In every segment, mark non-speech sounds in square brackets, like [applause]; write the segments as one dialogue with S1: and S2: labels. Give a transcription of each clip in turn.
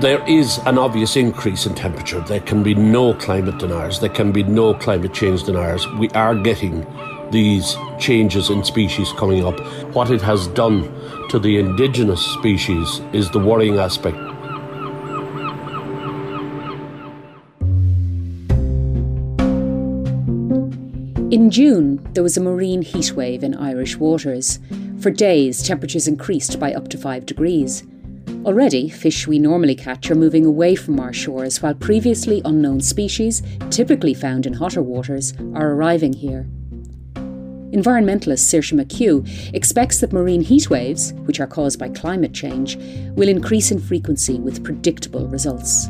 S1: there is an obvious increase in temperature. There can be no climate deniers. There can be no climate change deniers. We are getting these changes in species coming up. What it has done to the indigenous species is the worrying aspect.
S2: In June, there was a marine heatwave in Irish waters. For days, temperatures increased by up to 5 degrees. Already, fish we normally catch are moving away from our shores, while previously unknown species, typically found in hotter waters, are arriving here. Environmentalist Saoirse McHugh expects that marine heatwaves, which are caused by climate change, will increase in frequency with predictable results.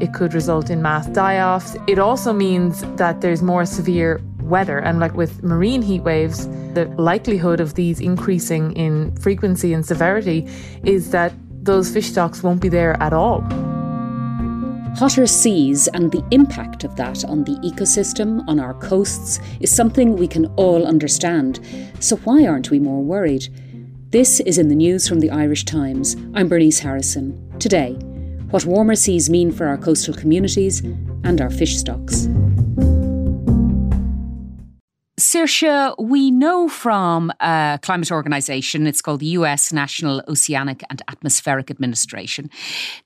S3: It could result in mass die offs. It also means that there's more severe weather. And like with marine heat waves, the likelihood of these increasing in frequency and severity is that those fish stocks won't be there at all.
S2: Hotter seas and the impact of that on the ecosystem, on our coasts, is something we can all understand. So why aren't we more worried? This is in the news from the Irish Times. I'm Bernice Harrison. Today, what warmer seas mean for our coastal communities and our fish stocks. Saoirse, we know from a climate organisation, it's called the US National Oceanic and Atmospheric Administration,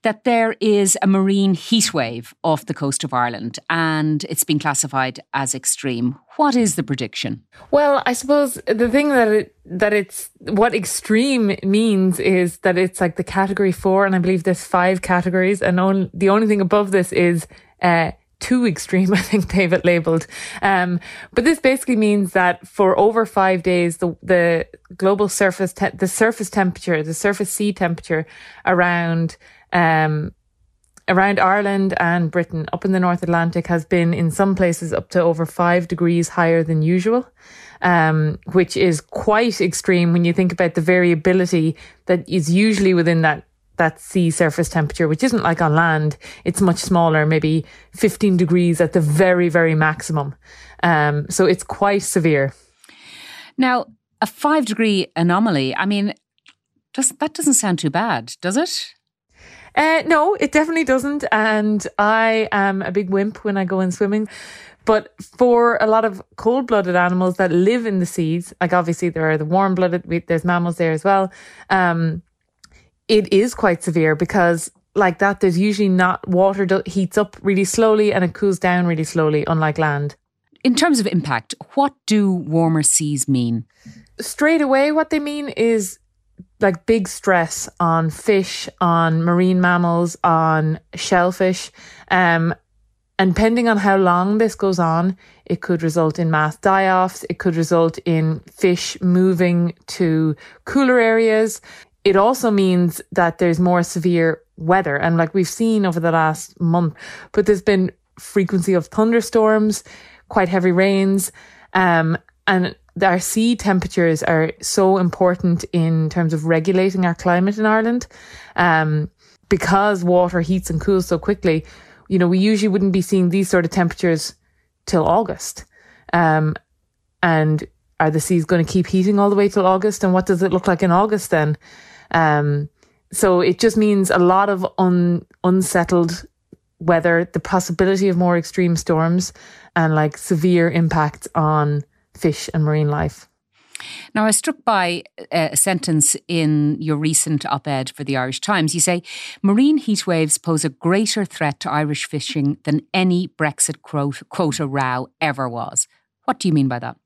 S2: that there is a marine heat wave off the coast of Ireland and it's been classified as extreme. What is the prediction?
S3: Well, I suppose the thing that it, that it's what extreme means is that it's like the category four, and I believe there's five categories, and on, the only thing above this is uh, too extreme, [laughs] I think they've labeled. Um, but this basically means that for over five days, the, the global surface, te- the surface temperature, the surface sea temperature around, um, around Ireland and Britain up in the North Atlantic has been in some places up to over five degrees higher than usual. Um, which is quite extreme when you think about the variability that is usually within that that sea surface temperature, which isn't like on land. It's much smaller, maybe 15 degrees at the very, very maximum. Um, so it's quite severe.
S2: Now, a five degree anomaly, I mean, does, that doesn't sound too bad, does it?
S3: Uh, no, it definitely doesn't. And I am a big wimp when I go in swimming. But for a lot of cold blooded animals that live in the seas, like obviously there are the warm blooded, there's mammals there as well. Um, it is quite severe because like that, there's usually not water do- heats up really slowly and it cools down really slowly, unlike land.
S2: In terms of impact, what do warmer seas mean?
S3: Straight away, what they mean is like big stress on fish, on marine mammals, on shellfish. Um, and depending on how long this goes on, it could result in mass die offs. It could result in fish moving to cooler areas. It also means that there's more severe weather. And like we've seen over the last month, but there's been frequency of thunderstorms, quite heavy rains. Um, and our sea temperatures are so important in terms of regulating our climate in Ireland. Um, because water heats and cools so quickly, you know, we usually wouldn't be seeing these sort of temperatures till August. Um, and are the seas going to keep heating all the way till August? And what does it look like in August then? Um, so it just means a lot of un, unsettled weather, the possibility of more extreme storms, and like severe impacts on fish and marine life.
S2: Now, I was struck by a sentence in your recent op ed for the Irish Times. You say, marine heat waves pose a greater threat to Irish fishing than any Brexit quota row ever was. What do you mean by that?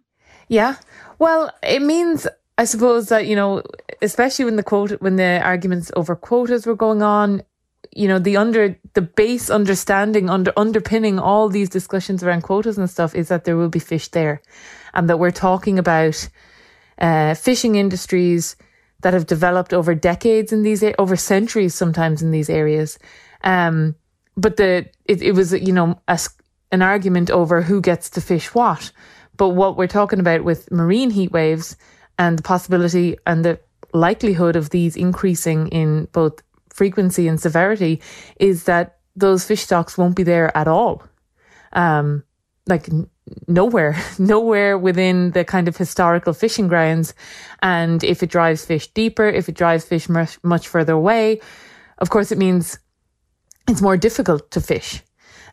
S3: Yeah. Well, it means I suppose that, you know, especially when the quote, when the arguments over quotas were going on, you know, the under, the base understanding under underpinning all these discussions around quotas and stuff is that there will be fish there and that we're talking about, uh, fishing industries that have developed over decades in these, over centuries sometimes in these areas. Um, but the, it, it was, you know, a, an argument over who gets to fish what. But what we're talking about with marine heat waves, and the possibility and the likelihood of these increasing in both frequency and severity is that those fish stocks won't be there at all. Um, like nowhere, [laughs] nowhere within the kind of historical fishing grounds. And if it drives fish deeper, if it drives fish much, much further away, of course, it means it's more difficult to fish.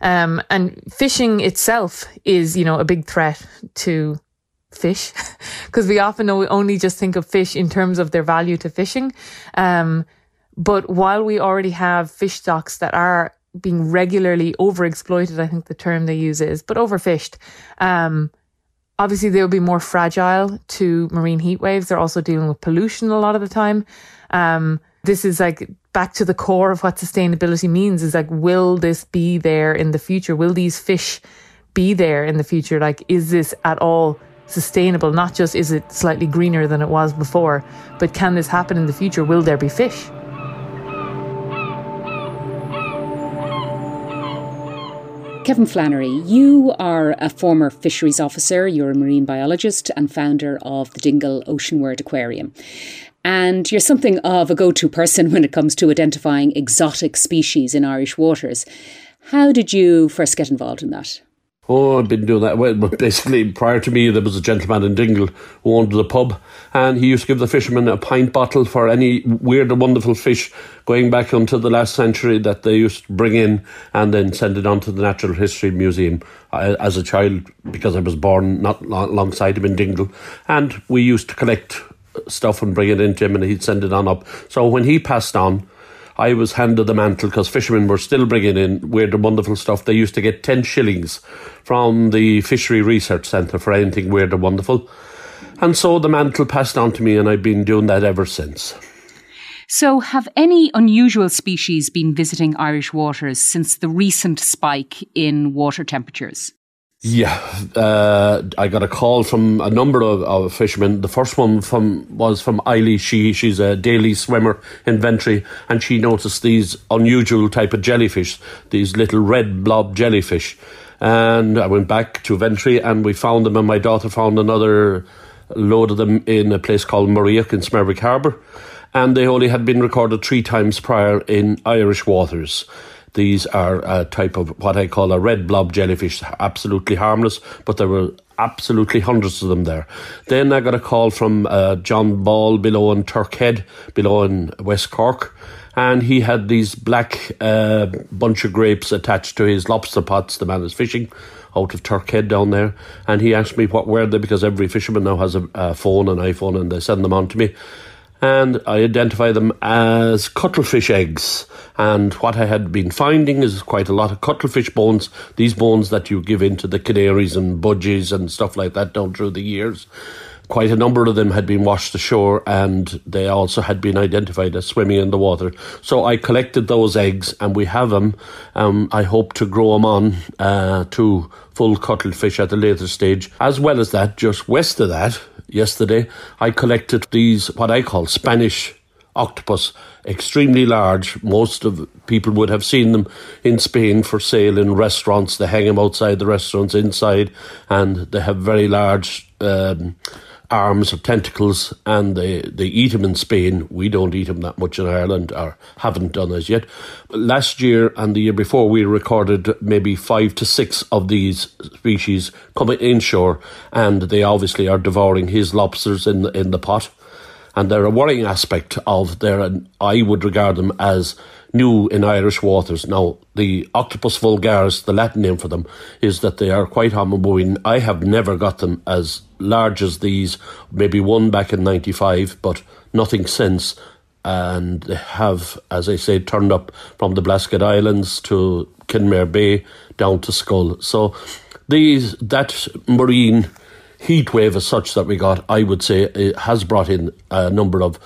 S3: Um, and fishing itself is, you know, a big threat to fish [laughs] because we often know we only just think of fish in terms of their value to fishing. Um, but while we already have fish stocks that are being regularly overexploited, I think the term they use is, but overfished, um, obviously they'll be more fragile to marine heat waves. They're also dealing with pollution a lot of the time. Um, this is like back to the core of what sustainability means is like, will this be there in the future? Will these fish be there in the future? Like, is this at all sustainable? Not just is it slightly greener than it was before, but can this happen in the future? Will there be fish?
S2: Kevin Flannery, you are a former fisheries officer, you're a marine biologist and founder of the Dingle Oceanworld Aquarium. And you're something of a go to person when it comes to identifying exotic species in Irish waters. How did you first get involved in that?
S1: Oh, I've been doing that. Well, but basically, prior to me, there was a gentleman in Dingle who owned the pub, and he used to give the fishermen a pint bottle for any weird and wonderful fish going back until the last century that they used to bring in and then send it on to the Natural History Museum. I, as a child, because I was born not alongside him in Dingle, and we used to collect stuff and bring it into him, and he'd send it on up. So when he passed on, I was handed the mantle because fishermen were still bringing in weird and wonderful stuff. They used to get 10 shillings from the Fishery Research Centre for anything weird and wonderful. And so the mantle passed on to me, and I've been doing that ever since.
S2: So, have any unusual species been visiting Irish waters since the recent spike in water temperatures?
S1: Yeah, uh, I got a call from a number of, of, fishermen. The first one from was from Eiley. She she's a daily swimmer in Ventry, and she noticed these unusual type of jellyfish, these little red blob jellyfish. And I went back to Ventry, and we found them. And my daughter found another load of them in a place called Murreagh in Smerwick Harbour, and they only had been recorded three times prior in Irish waters. These are a type of what I call a red blob jellyfish, absolutely harmless, but there were absolutely hundreds of them there. Then I got a call from uh, John Ball below in Turkhead, below in West Cork, and he had these black uh, bunch of grapes attached to his lobster pots. The man is fishing out of Turkhead down there, and he asked me what were they because every fisherman now has a, a phone, an iPhone, and they send them on to me and I identify them as cuttlefish eggs. And what I had been finding is quite a lot of cuttlefish bones, these bones that you give into the canaries and budgies and stuff like that down through the years. Quite a number of them had been washed ashore and they also had been identified as swimming in the water. So I collected those eggs and we have them. Um, I hope to grow them on uh, to full cuttlefish at a later stage. As well as that, just west of that, yesterday, I collected these, what I call Spanish octopus, extremely large. Most of people would have seen them in Spain for sale in restaurants. They hang them outside the restaurants inside, and they have very large um, arms or tentacles, and they, they eat them in Spain. We don't eat them that much in Ireland, or haven't done as yet. Last year and the year before, we recorded maybe five to six of these species coming inshore, and they obviously are devouring his lobsters in in the pot. And they're a worrying aspect of their, I would regard them as new in Irish waters. Now, the Octopus vulgaris, the Latin name for them, is that they are quite homoboine. I have never got them as large as these, maybe one back in 95, but nothing since. And they have, as I say, turned up from the Blasket Islands to Kenmare Bay down to Schull. So these that marine heat wave as such that we got, I would say, has brought in a number of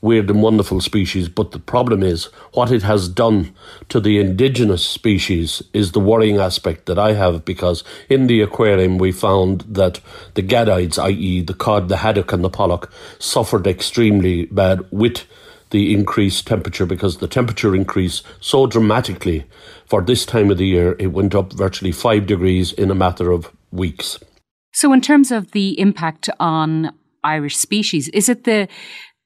S1: weird and wonderful species, but the problem is what it has done to the indigenous species is the worrying aspect that I have because in the aquarium we found that the gadiids, i.e., the cod, the haddock, and the pollock, suffered extremely bad with the increased temperature because the temperature increased so dramatically for this time of the year, it went up virtually five degrees in a matter of weeks.
S2: So, in terms of the impact on Irish species, is it the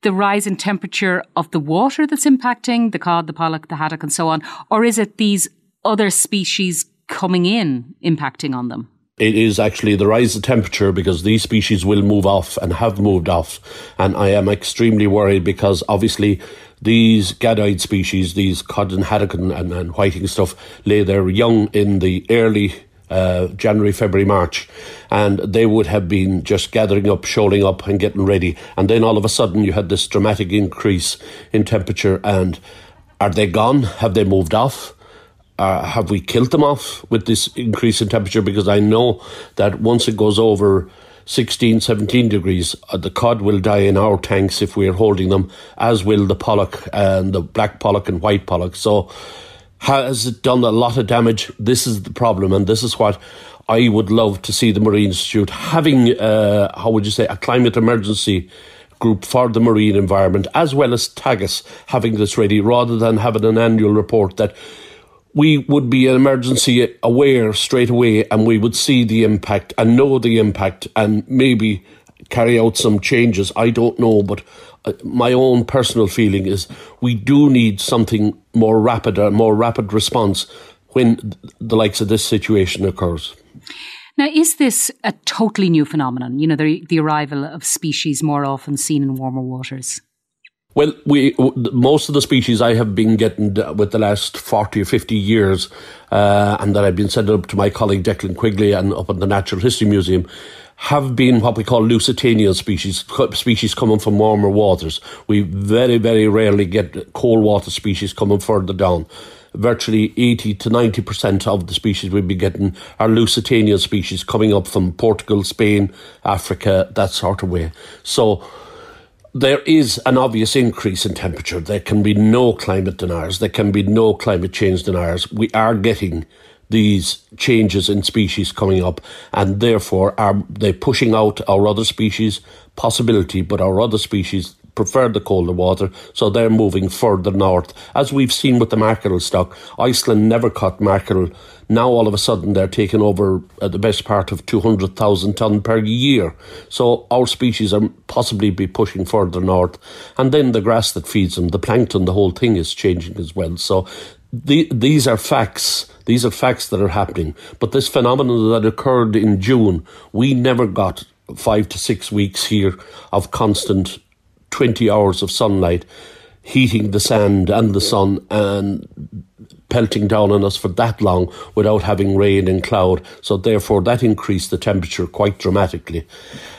S2: the rise in temperature of the water that's impacting the cod, the pollock, the haddock, and so on? Or is it these other species coming in impacting on them?
S1: it is actually the rise of temperature because these species will move off and have moved off. And I am extremely worried because obviously these gadoid species, these cod and haddock and, and, and whiting stuff, lay their young in the early uh, January, February, March, and they would have been just gathering up, shoaling up, and getting ready. And then all of a sudden, you had this dramatic increase in temperature. And are they gone? Have they moved off? Uh, have we killed them off with this increase in temperature? Because I know that once it goes over 16, 17 degrees, uh, the cod will die in our tanks if we are holding them, as will the pollock and the black pollock and white pollock. So, has it done a lot of damage? This is the problem, and this is what I would love to see the Marine Institute having, uh, how would you say, a climate emergency group for the marine environment, as well as Teagasc having this ready, rather than having an annual report that we would be an emergency aware straight away and we would see the impact and know the impact and maybe carry out some changes. I don't know, but Uh, my own personal feeling is we do need something more rapid, a more rapid response when the likes of this situation occurs.
S2: Now, is this a totally new phenomenon? You know, the, the arrival of species more often seen in warmer waters?
S1: Well, we most of the species I have been getting uh, with the last forty or fifty years, uh, and that I've been sending up to my colleague Declan Quigley and up at the Natural History Museum, have been what we call Lusitanian species, species coming from warmer waters. We very, very rarely get cold water species coming further down. Virtually 80 to 90% of the species we'll be getting are Lusitanian species coming up from Portugal, Spain, Africa, that sort of way. So, there is an obvious increase in temperature. There can be no climate deniers. There can be no climate change deniers. We are getting these changes in species coming up, and therefore are they pushing out our other species possibility, but our other species prefer the colder water, so they're moving further north. As we've seen with the mackerel stock, Iceland never caught mackerel. Now all of a sudden they're taking over uh, the best part of 200,000 tonne per year. So our species are possibly be pushing further north. And then the grass that feeds them, the plankton, the whole thing is changing as well. So the, these are facts. These are facts that are happening. But this phenomenon that occurred in June, we never got five to six weeks here of constant 20 hours of sunlight heating the sand and the sun and pelting down on us for that long without having rain and cloud. So, therefore, that increased the temperature quite dramatically.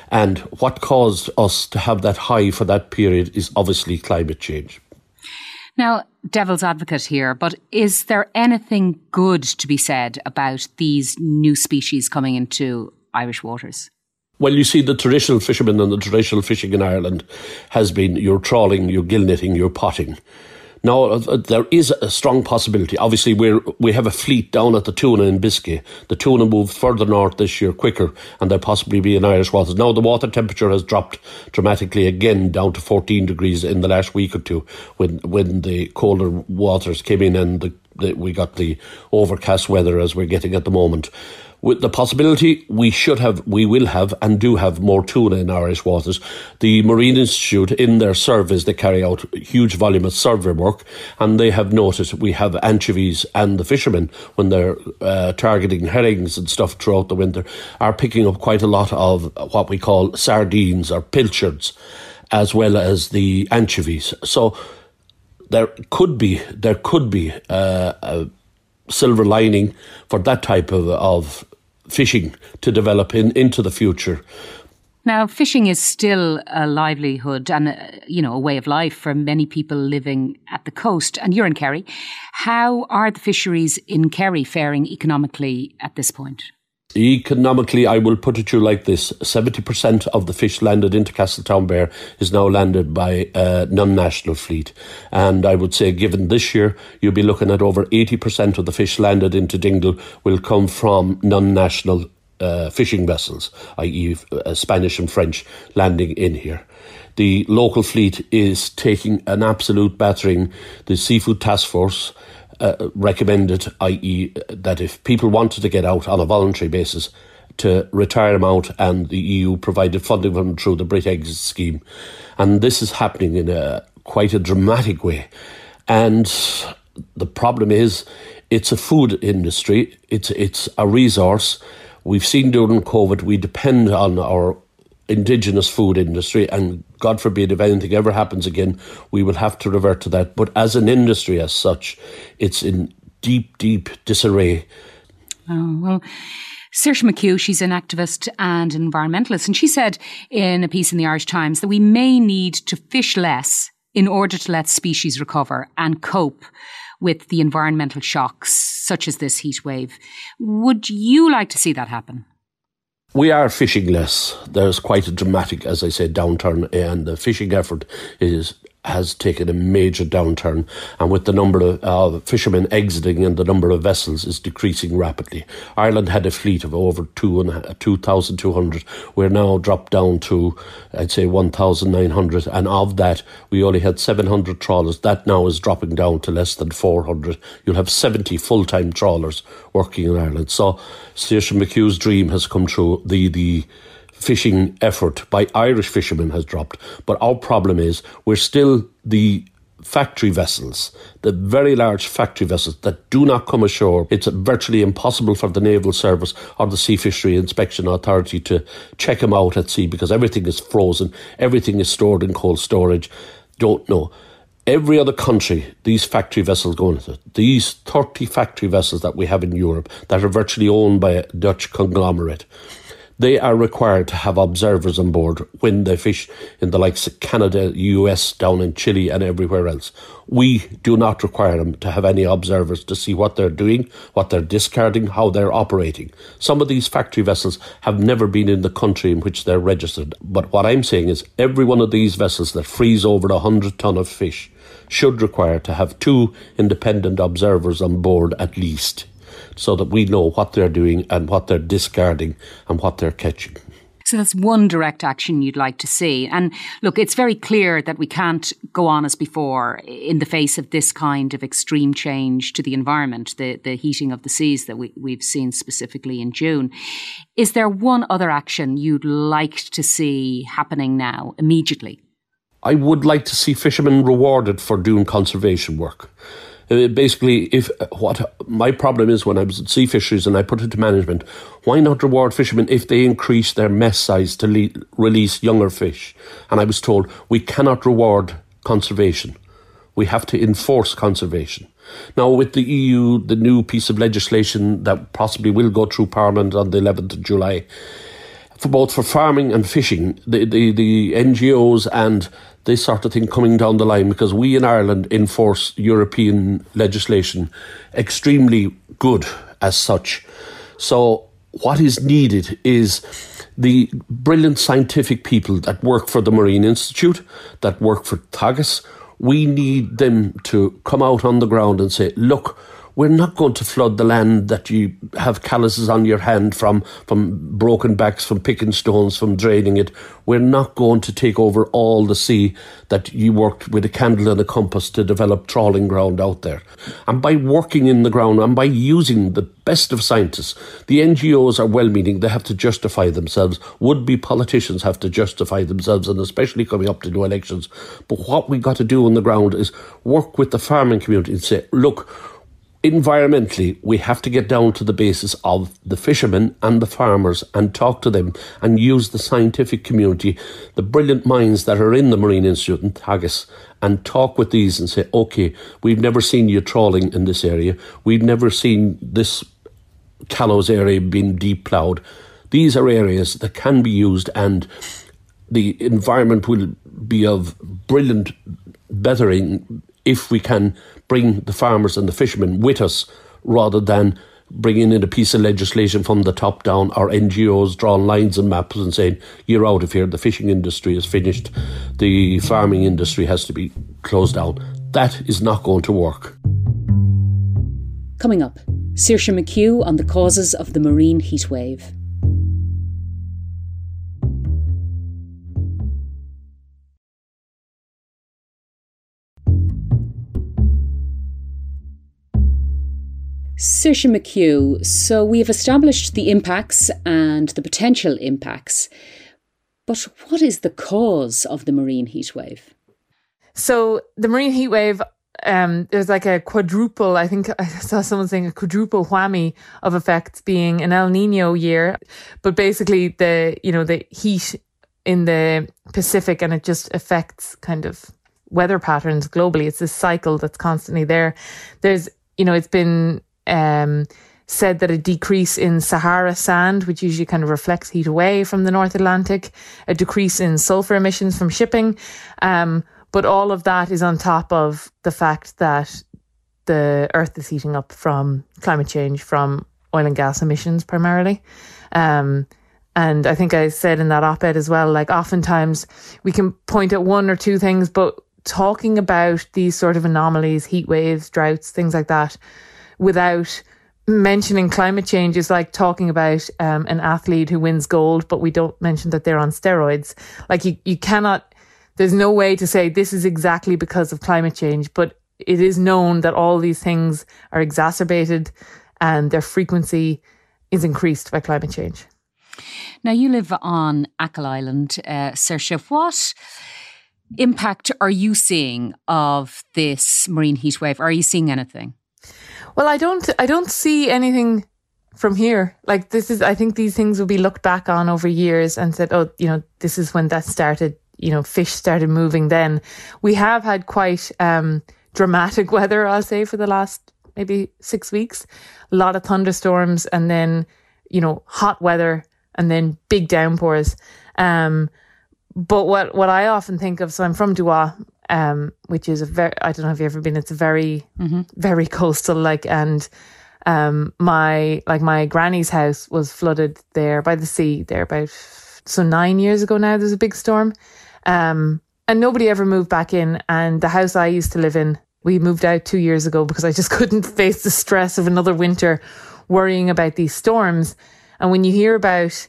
S1: And what caused us to have that high for that period is obviously climate change.
S2: Now, devil's advocate here, but is there anything good to be said about these new species coming into Irish waters?
S1: Well, you see, the traditional fishermen and the traditional fishing in Ireland has been your trawling, your gill netting, your potting. Now, uh, there is a strong possibility. Obviously, we we have a fleet down at the tuna in Biscay. The tuna moved further north this year quicker, and they'll possibly be in Irish waters. Now, the water temperature has dropped dramatically again down to 14 degrees in the last week or two when, when the colder waters came in and the, the, we got the overcast weather as we're getting at the moment with the possibility we should have, we will have, and do have more tuna in Irish waters. The Marine Institute, in their surveys, they carry out huge volume of survey work, and they have noted we have anchovies, and the fishermen, when they're uh, targeting herrings and stuff throughout the winter, are picking up quite a lot of what we call sardines or pilchards, as well as the anchovies. So there could be there could be uh, a silver lining for that type of, of fishing to develop in, into the future.
S2: Now, fishing is still a livelihood and, a, uh, you know, a way of life for many people living at the coast. And you're in Kerry. How are the fisheries in Kerry faring economically at this point?
S1: Economically, I will put it to you like this 70% of the fish landed into Castletownbere is now landed by a non national fleet. And I would say, given this year, you'll be looking at over 80% of the fish landed into Dingle will come from non national uh, fishing vessels, i.e., uh, Spanish and French, landing in here. The local fleet is taking an absolute battering. The Seafood Task Force uh, recommended, i.e., that if people wanted to get out on a voluntary basis, to retire them out, and the EU provided funding for them through the Brexit scheme, and this is happening in a quite a dramatic way, and the problem is, it's a food industry. It's it's a resource. We've seen during COVID, we depend on our indigenous food industry, and God forbid if anything ever happens again, we will have to revert to that. But as an industry as such, it's in deep, deep disarray.
S2: Oh, well. Saoirse McHugh, she's an activist and environmentalist, and she said in a piece in the Irish Times that we may need to fish less in order to let species recover and cope with the environmental shocks such as this heat wave. Would you like to see that happen?
S1: We are fishing less. There's quite a dramatic, as I said, downturn, and the fishing effort is has taken a major downturn, and with the number of uh, fishermen exiting and the number of vessels is decreasing rapidly. Ireland had a fleet of over two and two thousand two hundred. We're now dropped down to, I'd say, one thousand nine hundred, and of that, we only had seven hundred trawlers. That now is dropping down to less than four hundred. You'll have seventy full-time trawlers working in Ireland. So, Saoirse McHugh's dream has come true. The the fishing effort by Irish fishermen has dropped. But our problem is we're still the factory vessels, the very large factory vessels that do not come ashore. It's virtually impossible for the Naval Service or the Sea Fishery Inspection Authority to check them out at sea because everything is frozen, everything is stored in cold storage. Don't know. Every other country, these factory vessels go into these 30 factory vessels that we have in Europe that are virtually owned by a Dutch conglomerate they are required to have observers on board when they fish in the likes of Canada, US, down in Chile, and everywhere else. We do not require them to have any observers to see what they're doing, what they're discarding, how they're operating. Some of these factory vessels have never been in the country in which they're registered. But what I'm saying is every one of these vessels that frees over a 100 ton of fish should require to have two independent observers on board at least so that we know what they're doing and what they're discarding and what they're catching.
S2: So that's one direct action you'd like to see. And look, it's very clear that we can't go on as before in the face of this kind of extreme change to the environment, the, the heating of the seas that we, we've seen specifically in June. Is there one other action you'd like to see happening now, immediately?
S1: I would like to see fishermen rewarded for doing conservation work. Uh, basically, if what my problem is when I was at Sea Fisheries and I put it to management, why not reward fishermen if they increase their mesh size to le- release younger fish? And I was told we cannot reward conservation. We have to enforce conservation. Now, with the EU, the new piece of legislation that possibly will go through Parliament on the 11th of July, for both for farming and fishing, the, the, the NGOs and this sort of thing coming down the line because we in Ireland enforce European legislation extremely good as such. So, what is needed is the brilliant scientific people that work for the Marine Institute, that work for Teagasc. We need them to come out on the ground and say, look, we're not going to flood the land that you have calluses on your hand from, from broken backs, from picking stones, from draining it. We're not going to take over all the sea that you worked with a candle and a compass to develop trawling ground out there. And by working in the ground and by using the best of scientists, the NGOs are well meaning, they have to justify themselves. Would be politicians have to justify themselves, and especially coming up to new elections. But what we've got to do on the ground is work with the farming community and say, look, environmentally, we have to get down to the basis of the fishermen and the farmers and talk to them and use the scientific community, the brilliant minds that are in the Marine Institute and Teagasc, and talk with these and say, okay, we've never seen you trawling in this area. We've never seen this Callows area being deep ploughed. These are areas that can be used and the environment will be of brilliant bettering if we can bring the farmers and the fishermen with us rather than bringing in a piece of legislation from the top down or NGOs drawing lines and maps and saying, you're out of here, the fishing industry is finished, the farming industry has to be closed down. That is not going to work.
S2: Coming up, Saoirse McHugh on the causes of the marine heatwave. Saoirse McHugh, so we have established the impacts and the potential impacts, but what is the cause of the marine heatwave?
S3: So the marine heatwave um, there's like a quadruple. I think I saw someone saying a quadruple whammy of effects being an El Nino year, but basically the you know the heat in the Pacific and it just affects kind of weather patterns globally. It's this cycle that's constantly there. There's you know it's been um, said that a decrease in Sahara sand, which usually kind of reflects heat away from the North Atlantic, a decrease in sulfur emissions from shipping. Um, but all of that is on top of the fact that the earth is heating up from climate change, from oil and gas emissions primarily. Um, and I think I said in that op ed as well, like oftentimes we can point at one or two things, but talking about these sort of anomalies, heat waves, droughts, things like that, without mentioning climate change is like talking about um, an athlete who wins gold, but we don't mention that they're on steroids. Like you, you cannot, there's no way to say this is exactly because of climate change, but it is known that all these things are exacerbated and their frequency is increased by climate change.
S2: Now, you live on Achill Island, uh, Saoirse. What impact are you seeing of this marine heat wave? Are you seeing anything?
S3: Well, I don't. I don't see anything from here. Like this is. I think these things will be looked back on over years and said, "Oh, you know, this is when that started. You know, fish started moving." Then we have had quite um, dramatic [laughs] weather. I'll say for the last maybe six weeks, a lot of thunderstorms, and then you know, hot weather, and then big downpours. Um, but what what I often think of, so I'm from Dooega, um, which is a very I don't know if you've ever been. It's a very mm-hmm. very coastal like and um my like my granny's house was flooded there by the sea there about so nine years ago now. There's a big storm, um, and nobody ever moved back in. And the house I used to live in, we moved out two years ago because I just [laughs] couldn't face the stress of another winter worrying about these storms. And when you hear about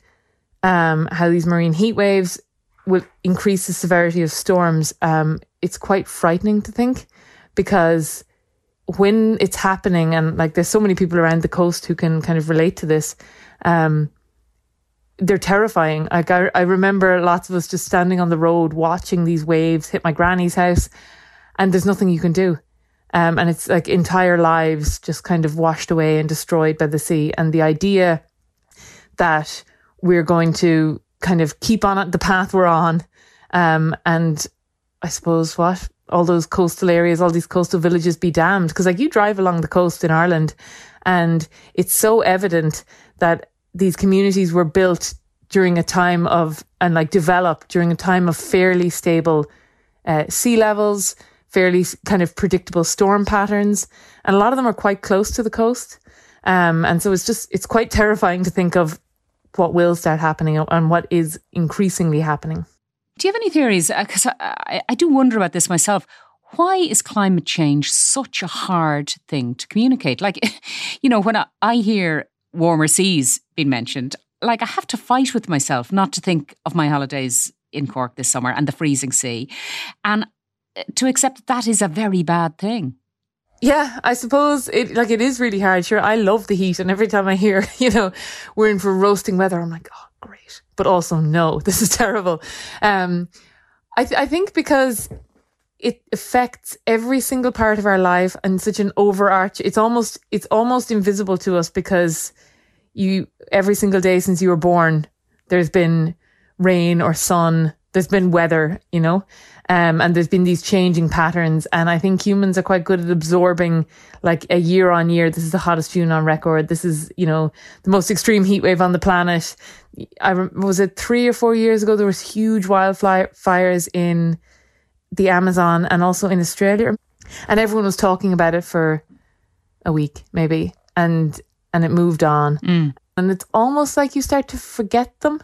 S3: um, how these marine heat waves will increase the severity of storms, um, it's quite frightening to think because when it's happening and like there's so many people around the coast who can kind of relate to this um, they're terrifying. Like I, I remember lots of us just standing on the road watching these waves hit my granny's house and there's nothing you can do. Um, and it's like entire lives just kind of washed away and destroyed by the sea. And the idea that we're going to kind of keep on the path we're on um, and I suppose what all those coastal areas, all these coastal villages be damned. Because like you drive along the coast in Ireland, and it's so evident that these communities were built during a time of and like developed during a time of fairly stable uh, sea levels, fairly kind of predictable storm patterns, and a lot of them are quite close to the coast. Um, and so it's just it's quite terrifying to think of what will start happening and what is increasingly happening.
S2: Do you have any theories? Because uh, I, I do wonder about this myself. Why is climate change such a hard thing to communicate? Like, [laughs] you know, when I, I hear warmer seas being mentioned, like I have to fight with myself not to think of my holidays in Cork this summer and the freezing sea, and uh, to accept that that is a very bad thing.
S3: Yeah, I suppose it like it is really hard. Sure, I love the heat, and every time I hear, [laughs] you know, we're in for roasting weather, I'm like, oh, great. But also, no, [laughs] this is terrible. Um, I, th- I think because it affects every single part of our life and such an overarch, it's almost, it's almost invisible to us because you, every single day since you were born, there's been rain or sun, there's been weather, you know? Um, and there's been these changing patterns. And I think humans are quite good at absorbing like a year on year. This is the hottest June on record. This is, you know, the most extreme heat wave on the planet. I was it three or four years ago, there was huge wildfires in the Amazon and also in Australia. And everyone was talking about it for a week, maybe. And, and it moved on. Mm. And it's almost like you start to forget them.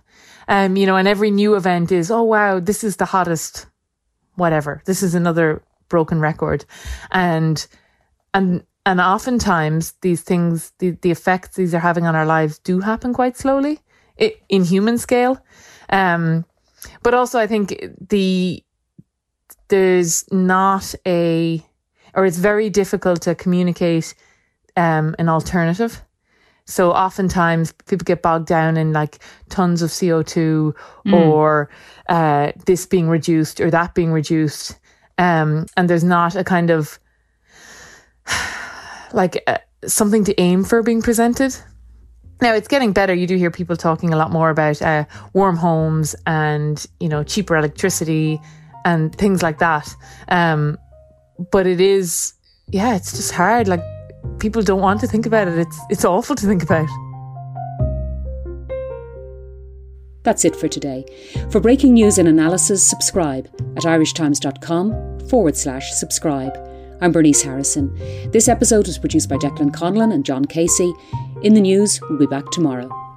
S3: Um, you know, and every new event is, oh wow, this is the hottest whatever. This is another broken record. And, and, and oftentimes these things, the, the effects these are having on our lives do happen quite slowly in human scale. Um, but also I think the, there's not a, or it's very difficult to communicate, um, an alternative. So oftentimes people get bogged down in like tons of CO2 mm. or uh, this being reduced or that being reduced. Um, and there's not a kind of [sighs] like uh, something to aim for being presented. Now it's getting better. You do hear people talking a lot more about uh, warm homes and you know cheaper electricity and things like that. Um, but it is, yeah, it's just hard. Like people don't want to think about it. It's it's awful to think about.
S2: That's it for today. For breaking news and analysis, subscribe at irishtimes.com forward slash subscribe. I'm Bernice Harrison. This episode was produced by Declan Conlon and John Casey. In the news, we'll be back tomorrow.